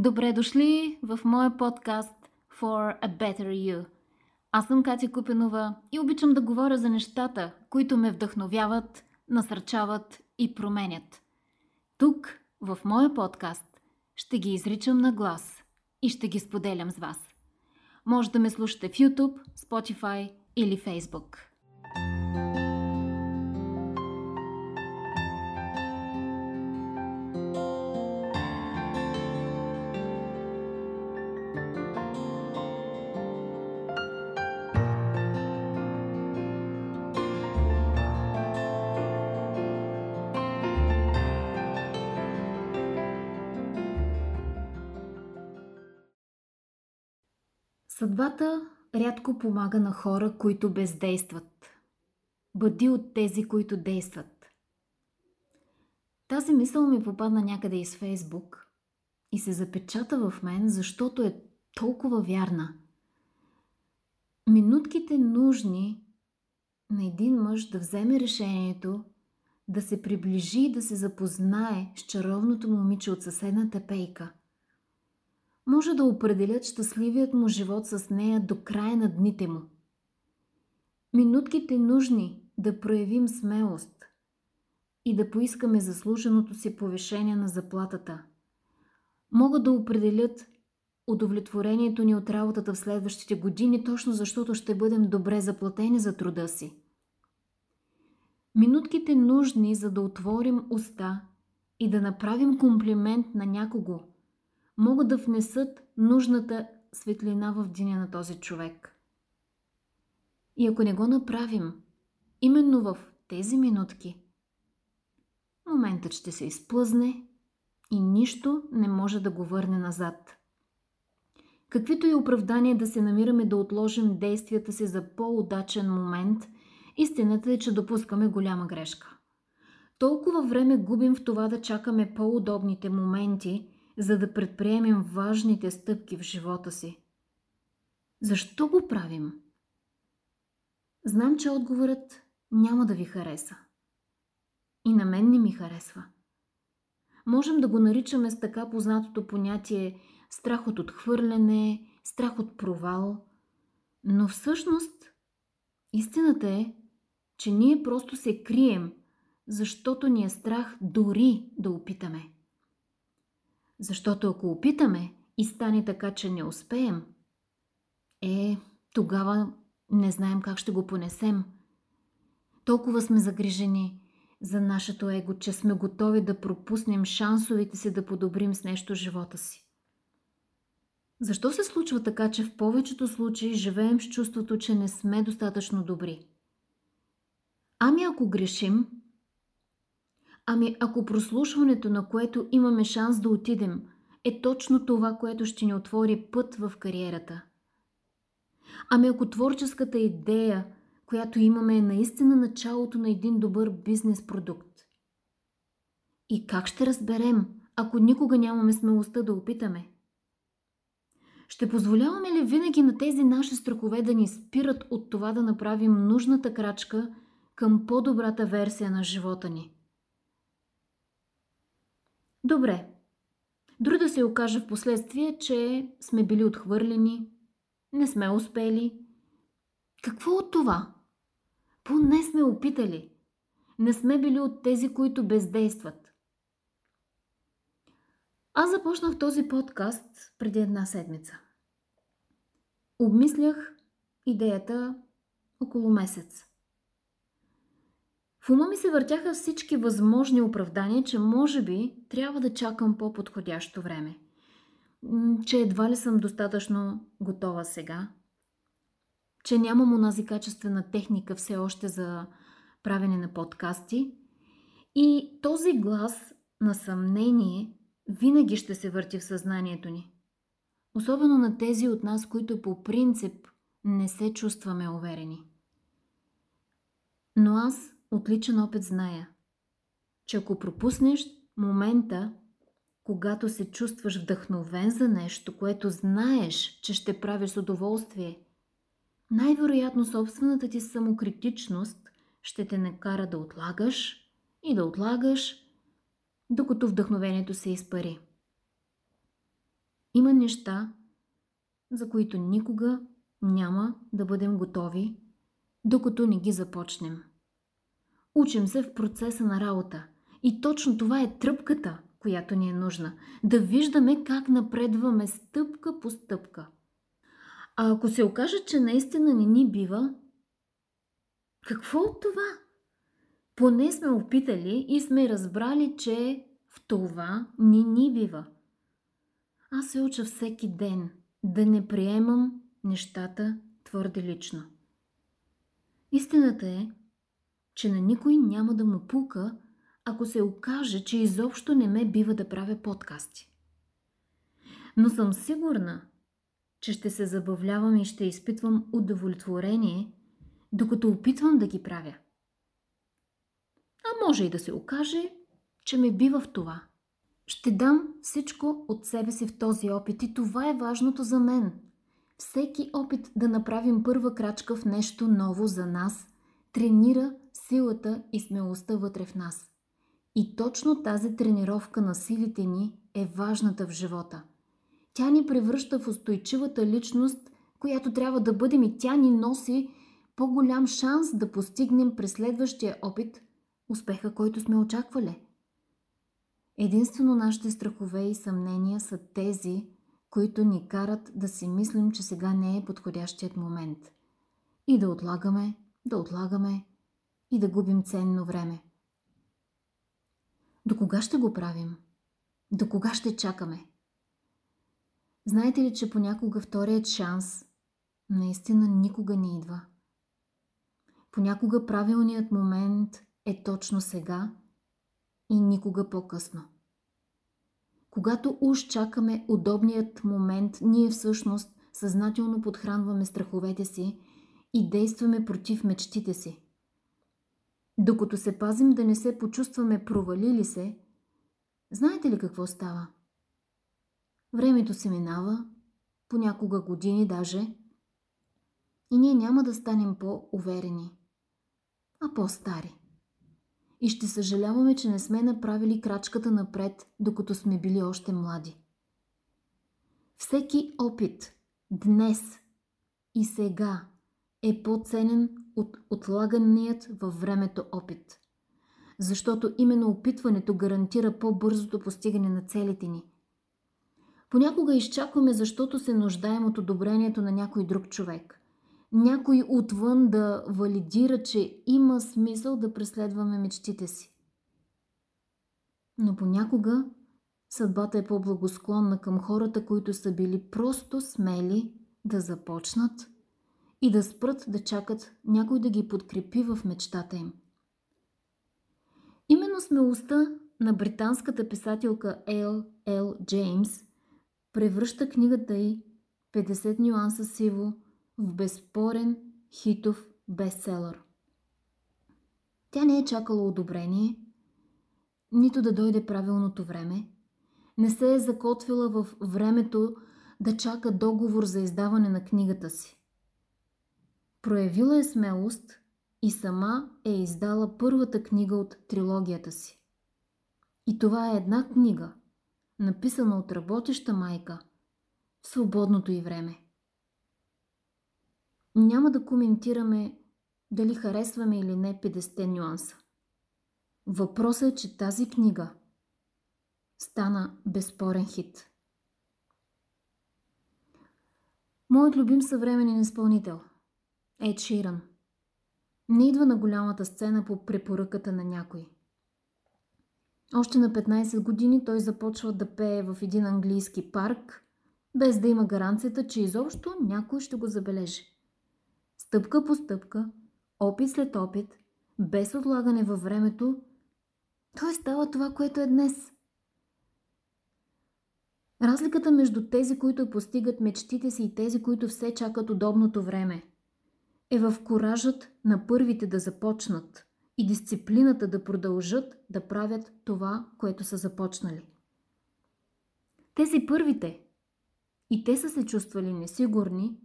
Добре дошли в моя подкаст For a Better You. Аз съм Катя Купенова и обичам да говоря за нещата, които ме вдъхновяват, насърчават и променят. Тук, в моя подкаст, ще ги изричам на глас и ще ги споделям с вас. Може да ме слушате в YouTube, Spotify или Facebook. Съдбата рядко помага на хора, които бездействат. Бъди от тези, които действат. Тази мисъл ми попадна някъде из Фейсбук и се запечата в мен, защото е толкова вярна. Минутките нужни на един мъж да вземе решението да се приближи и да се запознае с чаровното момиче от съседната пейка – може да определят щастливият му живот с нея до края на дните му. Минутките нужни да проявим смелост и да поискаме заслуженото си повишение на заплатата могат да определят удовлетворението ни от работата в следващите години, точно защото ще бъдем добре заплатени за труда си. Минутките нужни, за да отворим уста и да направим комплимент на някого – могат да внесат нужната светлина в деня на този човек. И ако не го направим, именно в тези минутки, моментът ще се изплъзне и нищо не може да го върне назад. Каквито и оправдания да се намираме да отложим действията си за по-удачен момент, истината е, че допускаме голяма грешка. Толкова време губим в това да чакаме по-удобните моменти – за да предприемем важните стъпки в живота си. Защо го правим? Знам, че отговорът няма да ви хареса. И на мен не ми харесва. Можем да го наричаме с така познатото понятие страх от отхвърляне, страх от провал, но всъщност истината е, че ние просто се крием, защото ни е страх дори да опитаме. Защото ако опитаме и стане така, че не успеем, е, тогава не знаем как ще го понесем. Толкова сме загрижени за нашето его, че сме готови да пропуснем шансовете си да подобрим с нещо живота си. Защо се случва така, че в повечето случаи живеем с чувството, че не сме достатъчно добри? Ами ако грешим, Ами ако прослушването, на което имаме шанс да отидем, е точно това, което ще ни отвори път в кариерата. Ами ако творческата идея, която имаме е наистина началото на един добър бизнес продукт. И как ще разберем, ако никога нямаме смелостта да опитаме? Ще позволяваме ли винаги на тези наши страхове да ни спират от това да направим нужната крачка към по-добрата версия на живота ни? Добре. Дори да се окаже в последствие, че сме били отхвърлени, не сме успели. Какво от това? Поне сме опитали. Не сме били от тези, които бездействат. Аз започнах този подкаст преди една седмица. Обмислях идеята около месец. В ума ми се въртяха всички възможни оправдания, че може би трябва да чакам по-подходящо време. Че едва ли съм достатъчно готова сега. Че нямам онази качествена техника все още за правене на подкасти. И този глас на съмнение винаги ще се върти в съзнанието ни. Особено на тези от нас, които по принцип не се чувстваме уверени. Но аз от личен опит зная, че ако пропуснеш момента, когато се чувстваш вдъхновен за нещо, което знаеш, че ще правиш с удоволствие, най-вероятно собствената ти самокритичност ще те накара да отлагаш и да отлагаш, докато вдъхновението се изпари. Има неща, за които никога няма да бъдем готови, докато не ги започнем. Учим се в процеса на работа. И точно това е тръпката, която ни е нужна. Да виждаме как напредваме стъпка по стъпка. А ако се окаже, че наистина не ни бива, какво от това? Поне сме опитали и сме разбрали, че в това ни ни бива. Аз се уча всеки ден да не приемам нещата твърде лично. Истината е, че на никой няма да му пука, ако се окаже, че изобщо не ме бива да правя подкасти. Но съм сигурна, че ще се забавлявам и ще изпитвам удовлетворение, докато опитвам да ги правя. А може и да се окаже, че ме бива в това. Ще дам всичко от себе си в този опит и това е важното за мен. Всеки опит да направим първа крачка в нещо ново за нас тренира силата и смелостта вътре в нас. И точно тази тренировка на силите ни е важната в живота. Тя ни превръща в устойчивата личност, която трябва да бъдем и тя ни носи по-голям шанс да постигнем през следващия опит успеха, който сме очаквали. Единствено нашите страхове и съмнения са тези, които ни карат да си мислим, че сега не е подходящият момент. И да отлагаме, да отлагаме и да губим ценно време. До кога ще го правим? До кога ще чакаме? Знаете ли, че понякога вторият шанс наистина никога не идва? Понякога правилният момент е точно сега и никога по-късно. Когато уж чакаме удобният момент, ние всъщност съзнателно подхранваме страховете си и действаме против мечтите си. Докато се пазим да не се почувстваме провалили се, знаете ли какво става? Времето се минава, понякога години даже, и ние няма да станем по-уверени, а по-стари. И ще съжаляваме, че не сме направили крачката напред, докато сме били още млади. Всеки опит днес и сега е по-ценен от отлаганият във времето опит. Защото именно опитването гарантира по-бързото постигане на целите ни. Понякога изчакваме, защото се нуждаем от одобрението на някой друг човек. Някой отвън да валидира, че има смисъл да преследваме мечтите си. Но понякога съдбата е по-благосклонна към хората, които са били просто смели да започнат и да спрат да чакат някой да ги подкрепи в мечтата им. Именно смелостта на британската писателка Ел Ел Джеймс превръща книгата й 50 нюанса сиво в безспорен хитов бестселър. Тя не е чакала одобрение, нито да дойде правилното време, не се е закотвила в времето да чака договор за издаване на книгата си. Проявила е смелост и сама е издала първата книга от трилогията си. И това е една книга, написана от работеща майка в свободното й време. Няма да коментираме дали харесваме или не 50 нюанса. Въпросът е, че тази книга стана безспорен хит. Моят любим съвременен изпълнител – Ед Ширан. Не идва на голямата сцена по препоръката на някой. Още на 15 години той започва да пее в един английски парк, без да има гаранцията, че изобщо някой ще го забележи. Стъпка по стъпка, опит след опит, без отлагане във времето, той става това, което е днес. Разликата между тези, които постигат мечтите си и тези, които все чакат удобното време – е в коражът на първите да започнат и дисциплината да продължат да правят това, което са започнали. Тези първите и те са се чувствали несигурни,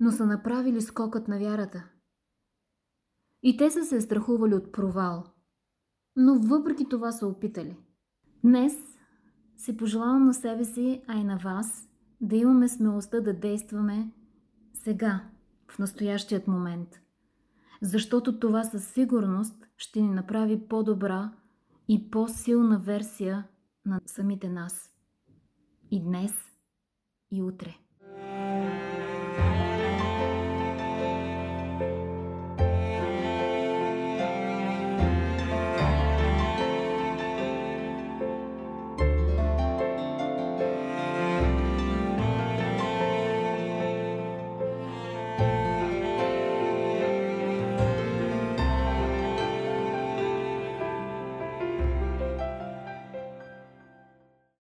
но са направили скокът на вярата. И те са се страхували от провал, но въпреки това са опитали. Днес си пожелавам на себе си, а и на вас, да имаме смелостта да действаме сега, настоящият момент. Защото това със сигурност ще ни направи по-добра и по-силна версия на самите нас. И днес, и утре.